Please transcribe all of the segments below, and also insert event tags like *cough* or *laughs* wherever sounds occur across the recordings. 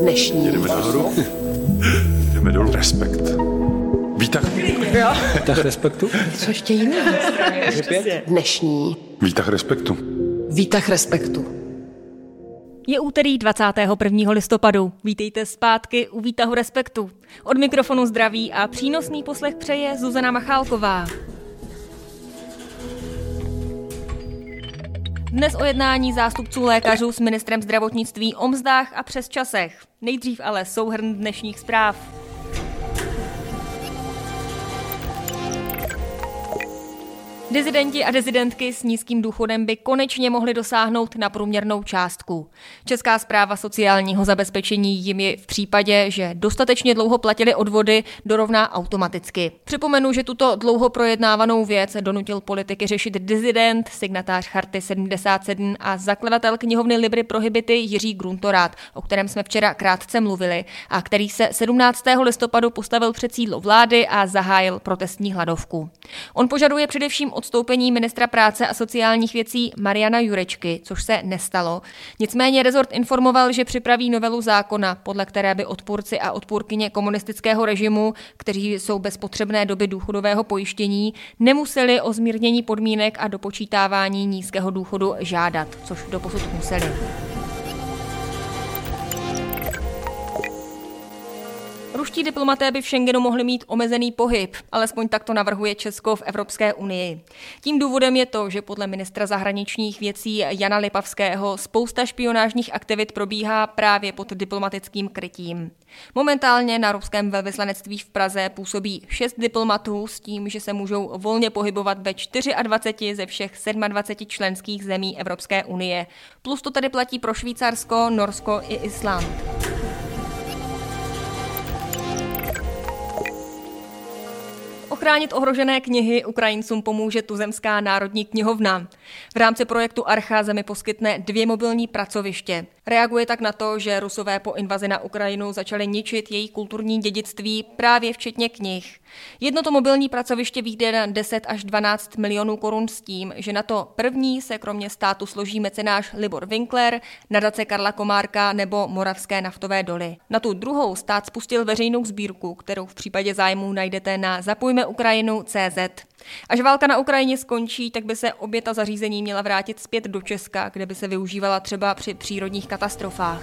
Dnešní. Jdeme nahoru. *laughs* Jdeme dolů. Respekt. Výtah. Tak respektu. Co ještě jiného? Dnešní. Výtah respektu. Výtah respektu. Je úterý 21. listopadu. Vítejte zpátky u Výtahu Respektu. Od mikrofonu zdraví a přínosný poslech přeje Zuzana Machálková. Dnes o jednání zástupců lékařů s ministrem zdravotnictví o mzdách a přes časech. Nejdřív ale souhrn dnešních zpráv. Dizidenti a dizidentky s nízkým důchodem by konečně mohli dosáhnout na průměrnou částku. Česká zpráva sociálního zabezpečení jim je v případě, že dostatečně dlouho platili odvody, dorovná automaticky. Připomenu, že tuto dlouho projednávanou věc donutil politiky řešit dizident, signatář Charty 77 a zakladatel knihovny Libry Prohibity Jiří Gruntorát, o kterém jsme včera krátce mluvili a který se 17. listopadu postavil před sídlo vlády a zahájil protestní hladovku. On požaduje především odstoupení ministra práce a sociálních věcí Mariana Jurečky, což se nestalo. Nicméně rezort informoval, že připraví novelu zákona, podle které by odpůrci a odpůrkyně komunistického režimu, kteří jsou bez potřebné doby důchodového pojištění, nemuseli o zmírnění podmínek a dopočítávání nízkého důchodu žádat, což doposud museli. Ruští diplomaté by v Schengenu mohli mít omezený pohyb, alespoň tak to navrhuje Česko v Evropské unii. Tím důvodem je to, že podle ministra zahraničních věcí Jana Lipavského spousta špionážních aktivit probíhá právě pod diplomatickým krytím. Momentálně na ruském velvyslanectví v Praze působí šest diplomatů s tím, že se můžou volně pohybovat ve 24 ze všech 27 členských zemí Evropské unie. Plus to tady platí pro Švýcarsko, Norsko i Island. Ochránit ohrožené knihy Ukrajincům pomůže Tuzemská národní knihovna. V rámci projektu Archa zemi poskytne dvě mobilní pracoviště. Reaguje tak na to, že Rusové po invazi na Ukrajinu začali ničit její kulturní dědictví právě včetně knih. Jedno to mobilní pracoviště vyjde na 10 až 12 milionů korun s tím, že na to první se kromě státu složí mecenáš Libor Winkler, nadace Karla Komárka nebo Moravské naftové doly. Na tu druhou stát spustil veřejnou sbírku, kterou v případě zájmu najdete na Zapojme Ukrajinu CZ. Až válka na Ukrajině skončí, tak by se obě ta zařízení měla vrátit zpět do Česka, kde by se využívala třeba při přírodních katastrofách.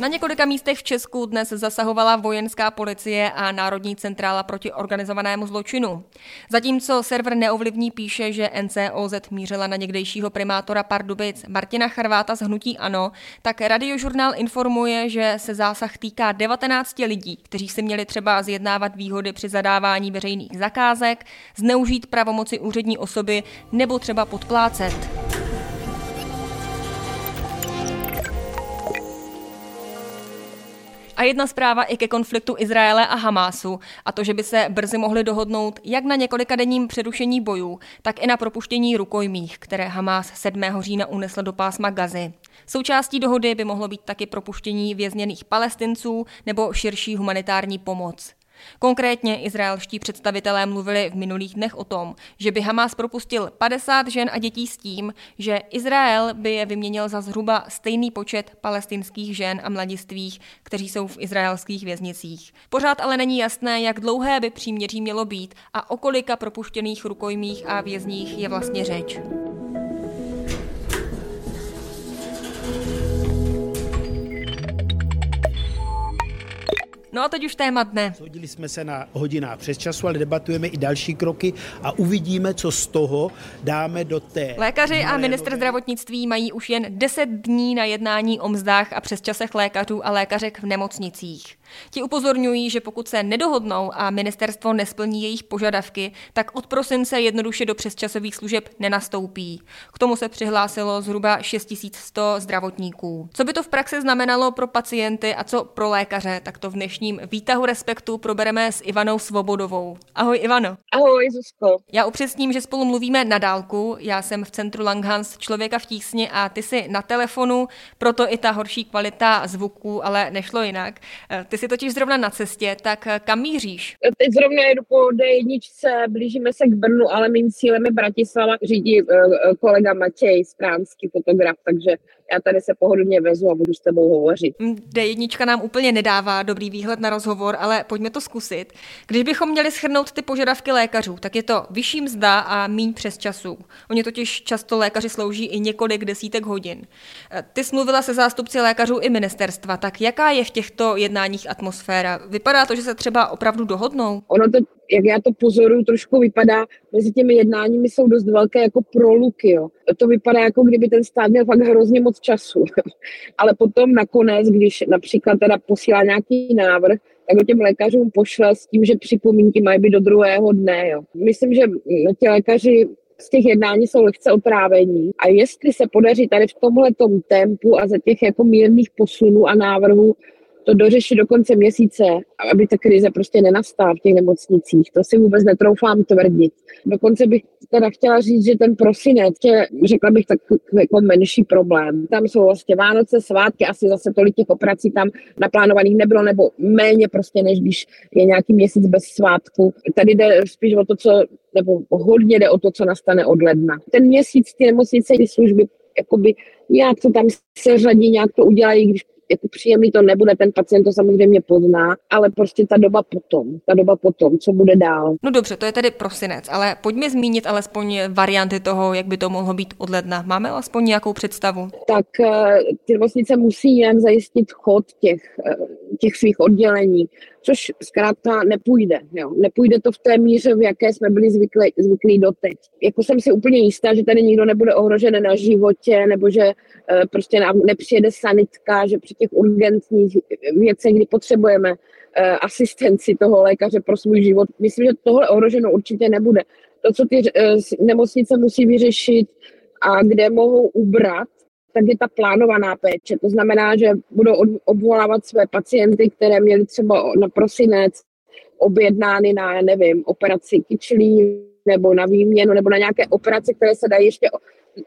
Na několika místech v Česku dnes zasahovala vojenská policie a Národní centrála proti organizovanému zločinu. Zatímco server Neovlivní píše, že NCOZ mířila na někdejšího primátora Pardubic Martina Charváta z Hnutí Ano, tak radiožurnál informuje, že se zásah týká 19 lidí, kteří si měli třeba zjednávat výhody při zadávání veřejných zakázek, zneužít pravomoci úřední osoby nebo třeba podplácet. A jedna zpráva i ke konfliktu Izraele a Hamásu, a to, že by se brzy mohli dohodnout jak na několika denním přerušení bojů, tak i na propuštění rukojmích, které Hamás 7. října unesl do pásma Gazy. Součástí dohody by mohlo být taky propuštění vězněných palestinců nebo širší humanitární pomoc. Konkrétně izraelští představitelé mluvili v minulých dnech o tom, že by Hamas propustil 50 žen a dětí s tím, že Izrael by je vyměnil za zhruba stejný počet palestinských žen a mladistvých, kteří jsou v izraelských věznicích. Pořád ale není jasné, jak dlouhé by příměří mělo být a o kolika propuštěných rukojmích a vězních je vlastně řeč. No a teď už téma dne. Shodili jsme se na hodinách přes času, ale debatujeme i další kroky a uvidíme, co z toho dáme do té. Lékaři a minister zdravotnictví mají už jen 10 dní na jednání o mzdách a přes časech lékařů a lékařek v nemocnicích. Ti upozorňují, že pokud se nedohodnou a ministerstvo nesplní jejich požadavky, tak od prosince jednoduše do přesčasových služeb nenastoupí. K tomu se přihlásilo zhruba 6100 zdravotníků. Co by to v praxi znamenalo pro pacienty a co pro lékaře, tak to v dnešní dnešním výtahu Respektu probereme s Ivanou Svobodovou. Ahoj Ivano. Ahoj Zuzko. Já upřesním, že spolu mluvíme na dálku. Já jsem v centru Langhans Člověka v tísni a ty si na telefonu, proto i ta horší kvalita zvuku, ale nešlo jinak. Eh, ty si totiž zrovna na cestě, tak eh, kam míříš? Teď zrovna jedu po D1, blížíme se k Brnu, ale mým cílem je Bratislava, řídí kolega Matěj Stránský fotograf, takže já tady se pohodlně vezu a budu s tebou hovořit. Mm, D1 nám úplně nedává dobrý výhled na rozhovor, ale pojďme to zkusit. Když bychom měli schrnout ty požadavky lékařů, tak je to vyšší mzda a míň přes časů. Oni totiž často lékaři slouží i několik desítek hodin. E, ty smluvila se zástupci lékařů i ministerstva, tak jaká je v těchto jednáních atmosféra? Vypadá to, že se třeba opravdu dohodnou? Ono to, jak já to pozoruju, trošku vypadá, mezi těmi jednáními jsou dost velké jako proluky. Jo. To vypadá jako kdyby ten stát měl fakt hrozně moc času. *laughs* Ale potom nakonec, když například teda posílá nějaký návrh, tak ho těm lékařům pošle s tím, že připomínky mají být do druhého dne. Jo. Myslím, že ti lékaři z těch jednání jsou lehce otrávení a jestli se podaří tady v tomhle tempu a za těch jako mírných posunů a návrhů to dořešit do konce měsíce, aby ta krize prostě nenastala v těch nemocnicích. To si vůbec netroufám tvrdit. Dokonce bych teda chtěla říct, že ten prosinec je, řekla bych, tak jako menší problém. Tam jsou vlastně Vánoce, svátky, asi zase tolik těch operací tam naplánovaných nebylo, nebo méně prostě, než když je nějaký měsíc bez svátku. Tady jde spíš o to, co, nebo hodně jde o to, co nastane od ledna. Ten měsíc ty nemocnice, ty služby, jakoby nějak to tam se řadí, nějak to udělají, když jako příjemný to nebude, ten pacient to samozřejmě pozná, ale prostě ta doba potom, ta doba potom, co bude dál. No dobře, to je tedy prosinec, ale pojďme zmínit alespoň varianty toho, jak by to mohlo být od ledna. Máme alespoň nějakou představu? Tak eh, ty nemocnice musí nějak zajistit chod těch, eh, těch svých oddělení, což zkrátka nepůjde. Jo. Nepůjde to v té míře, v jaké jsme byli zvyklí, zvyklí doteď. Jako jsem si úplně jistá, že tady nikdo nebude ohrožen na životě, nebo že eh, prostě nám nepřijede sanitka, že při těch urgentních věcech, kdy potřebujeme eh, asistenci toho lékaře pro svůj život. Myslím, že tohle ohroženo určitě nebude. To, co ty eh, nemocnice musí vyřešit a kde mohou ubrat, tak je ta plánovaná péče. To znamená, že budou obvolávat své pacienty, které měly třeba na prosinec objednány na, nevím, operaci kyčlí nebo na výměnu nebo na nějaké operace, které se dají ještě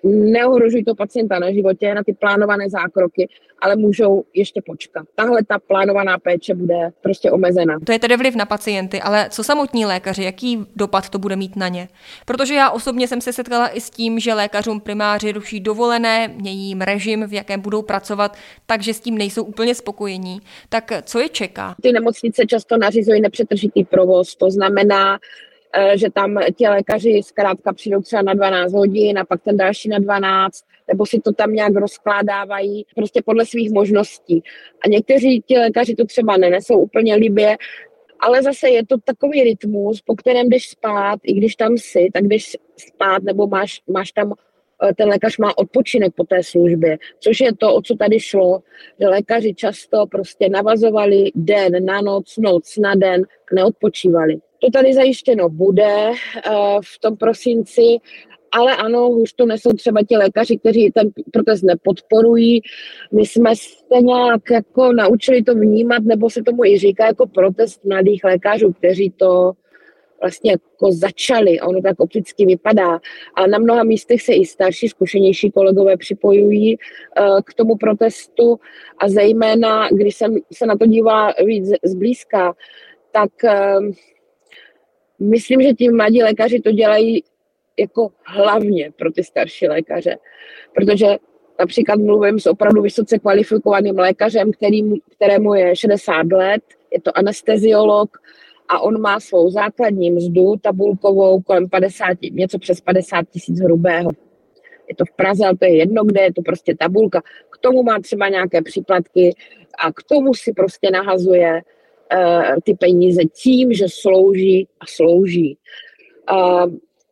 neohrožují to pacienta na životě, na ty plánované zákroky, ale můžou ještě počkat. Tahle ta plánovaná péče bude prostě omezena. To je tedy vliv na pacienty, ale co samotní lékaři, jaký dopad to bude mít na ně? Protože já osobně jsem se setkala i s tím, že lékařům primáři ruší dovolené, mění jim režim, v jakém budou pracovat, takže s tím nejsou úplně spokojení. Tak co je čeká? Ty nemocnice často nařizují nepřetržitý provoz, to znamená, že tam ti lékaři zkrátka přijdou třeba na 12 hodin a pak ten další na 12, nebo si to tam nějak rozkládávají prostě podle svých možností. A někteří ti lékaři to třeba nenesou úplně libě, ale zase je to takový rytmus, po kterém jdeš spát, i když tam jsi, tak jdeš spát, nebo máš, máš tam eh, ten lékař má odpočinek po té službě, což je to, o co tady šlo, že lékaři často prostě navazovali den na noc, noc na den, neodpočívali. To tady zajištěno bude eh, v tom prosinci, ale ano, už to nesou třeba ti lékaři, kteří ten protest nepodporují. My jsme se nějak jako naučili to vnímat, nebo se tomu i říká jako protest mladých lékařů, kteří to vlastně jako začali, ono tak opticky vypadá, ale na mnoha místech se i starší, zkušenější kolegové připojují uh, k tomu protestu. A zejména, když jsem se na to dívá víc zblízka, tak uh, myslím, že ti mladí lékaři to dělají jako hlavně pro ty starší lékaře, protože například mluvím s opravdu vysoce kvalifikovaným lékařem, který, kterému je 60 let, je to anesteziolog a on má svou základní mzdu tabulkovou kolem 50, něco přes 50 tisíc hrubého. Je to v Praze, ale to je jedno, kde je to prostě tabulka. K tomu má třeba nějaké příplatky a k tomu si prostě nahazuje ty peníze tím, že slouží a slouží. A,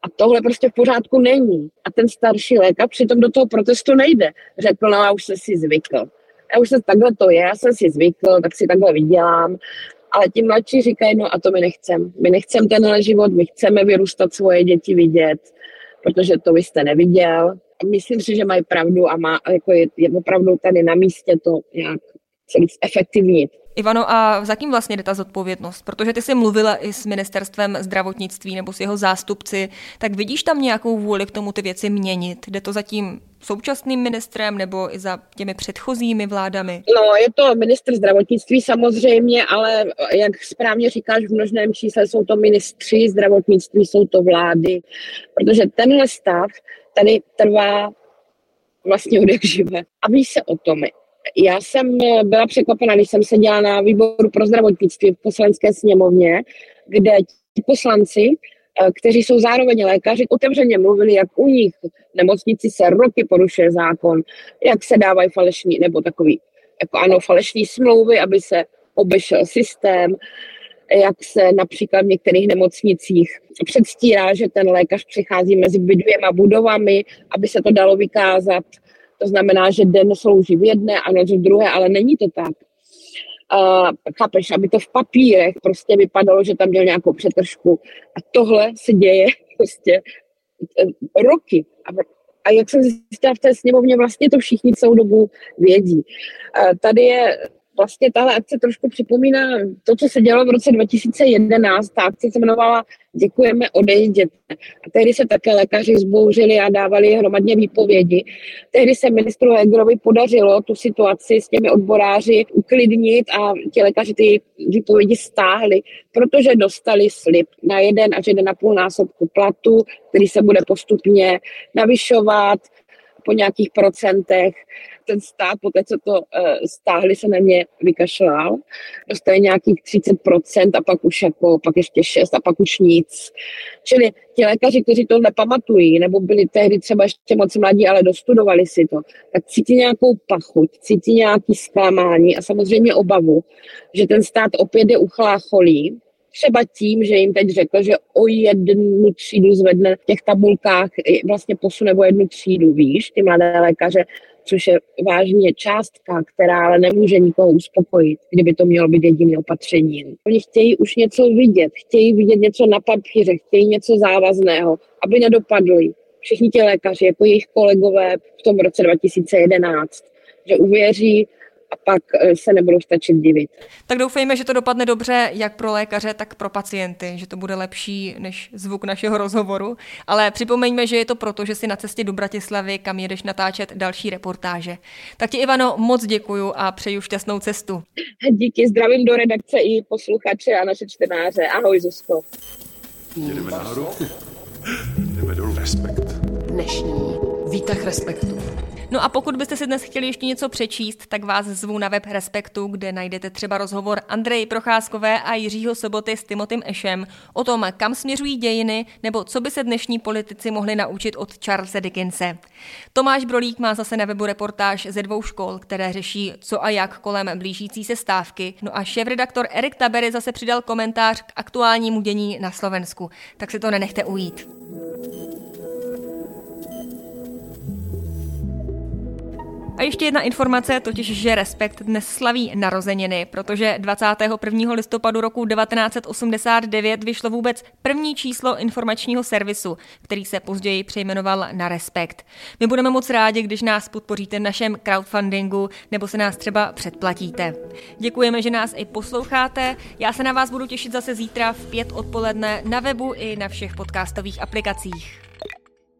a tohle prostě v pořádku není. A ten starší lékař přitom do toho protestu nejde. Řekl, no já už jsem si zvykl. Já už jsem takhle to je, já jsem si zvykl, tak si takhle vydělám. Ale ti mladší říkají, no a to my nechcem. My nechcem tenhle život, my chceme vyrůstat svoje děti vidět, protože to vy jste neviděl. Myslím si, že mají pravdu a má, jako je, je opravdu tady na místě to nějak se víc efektivnit. Ivano, a za kým vlastně jde ta zodpovědnost? Protože ty jsi mluvila i s ministerstvem zdravotnictví nebo s jeho zástupci, tak vidíš tam nějakou vůli k tomu ty věci měnit? Jde to za tím současným ministrem nebo i za těmi předchozími vládami? No, je to ministr zdravotnictví samozřejmě, ale jak správně říkáš, v množném čísle jsou to ministři zdravotnictví, jsou to vlády, protože tenhle stav tady trvá vlastně od jak živé. A ví se o tom. Já jsem byla překvapena, když jsem seděla na výboru pro zdravotnictví v poslanecké sněmovně, kde ti poslanci, eh, kteří jsou zároveň lékaři, otevřeně mluvili, jak u nich v nemocnici se roky porušuje zákon, jak se dávají falešní, nebo takový, jako ano, falešní smlouvy, aby se obešel systém, jak se například v některých nemocnicích předstírá, že ten lékař přichází mezi dvěma budovami, aby se to dalo vykázat. To znamená, že den slouží v jedné a noc v druhé, ale není to tak. Uh, chápeš, aby to v papírech prostě vypadalo, že tam měl nějakou přetržku. A tohle se děje *laughs* prostě eh, roky. A, jak jsem zjistila v té sněmovně, vlastně to všichni celou dobu vědí. Tady je vlastně tahle akce trošku připomíná to, co se dělo v roce 2011. Ta akce se jmenovala Děkujeme, odejděte. A tehdy se také lékaři zbouřili a dávali hromadně výpovědi. Tehdy se ministru Hegerovi podařilo tu situaci s těmi odboráři uklidnit a ti lékaři ty výpovědi stáhli, protože dostali slib na jeden až jeden a půl násobku platu, který se bude postupně navyšovat po nějakých procentech ten stát, po té, co to uh, stáhli, se na mě vykašlal. Dostali nějakých 30% a pak už jako, pak ještě 6 a pak už nic. Čili ti lékaři, kteří to nepamatují, nebo byli tehdy třeba ještě moc mladí, ale dostudovali si to, tak cítí nějakou pachuť, cítí nějaký zklamání a samozřejmě obavu, že ten stát opět je uchlácholí, třeba tím, že jim teď řekl, že o jednu třídu zvedne v těch tabulkách, vlastně posune o jednu třídu, víš, ty mladé lékaře, což je vážně částka, která ale nemůže nikoho uspokojit, kdyby to mělo být jediné opatření. Oni chtějí už něco vidět, chtějí vidět něco na papíře, chtějí něco závazného, aby nedopadli všichni ti lékaři, jako jejich kolegové v tom roce 2011, že uvěří a pak eh, se nebudou stačit divit. Tak doufejme, že to dopadne dobře jak pro lékaře, tak pro pacienty, že to bude lepší než zvuk našeho rozhovoru. Ale připomeňme, že je to proto, že si na cestě do Bratislavy, kam jedeš natáčet další reportáže. Tak ti, Ivano, moc děkuju a přeju šťastnou cestu. Díky, zdravím do redakce i posluchače a naše čtenáře. Ahoj, Zuzko. Jedeme nahoru. Jdeme dolů. Respekt. Dnešní výtah respektu. No a pokud byste si dnes chtěli ještě něco přečíst, tak vás zvu na web Respektu, kde najdete třeba rozhovor Andreji Procházkové a Jiřího Soboty s Timotym Ešem o tom, kam směřují dějiny nebo co by se dnešní politici mohli naučit od Charlesa Dickense. Tomáš Brolík má zase na webu reportáž ze dvou škol, které řeší co a jak kolem blížící se stávky. No a šéf-redaktor Erik Tabery zase přidal komentář k aktuálnímu dění na Slovensku. Tak si to nenechte ujít. A ještě jedna informace, totiž, že Respekt dnes slaví narozeniny, protože 21. listopadu roku 1989 vyšlo vůbec první číslo informačního servisu, který se později přejmenoval na Respekt. My budeme moc rádi, když nás podpoříte našem crowdfundingu nebo se nás třeba předplatíte. Děkujeme, že nás i posloucháte. Já se na vás budu těšit zase zítra v pět odpoledne na webu i na všech podcastových aplikacích.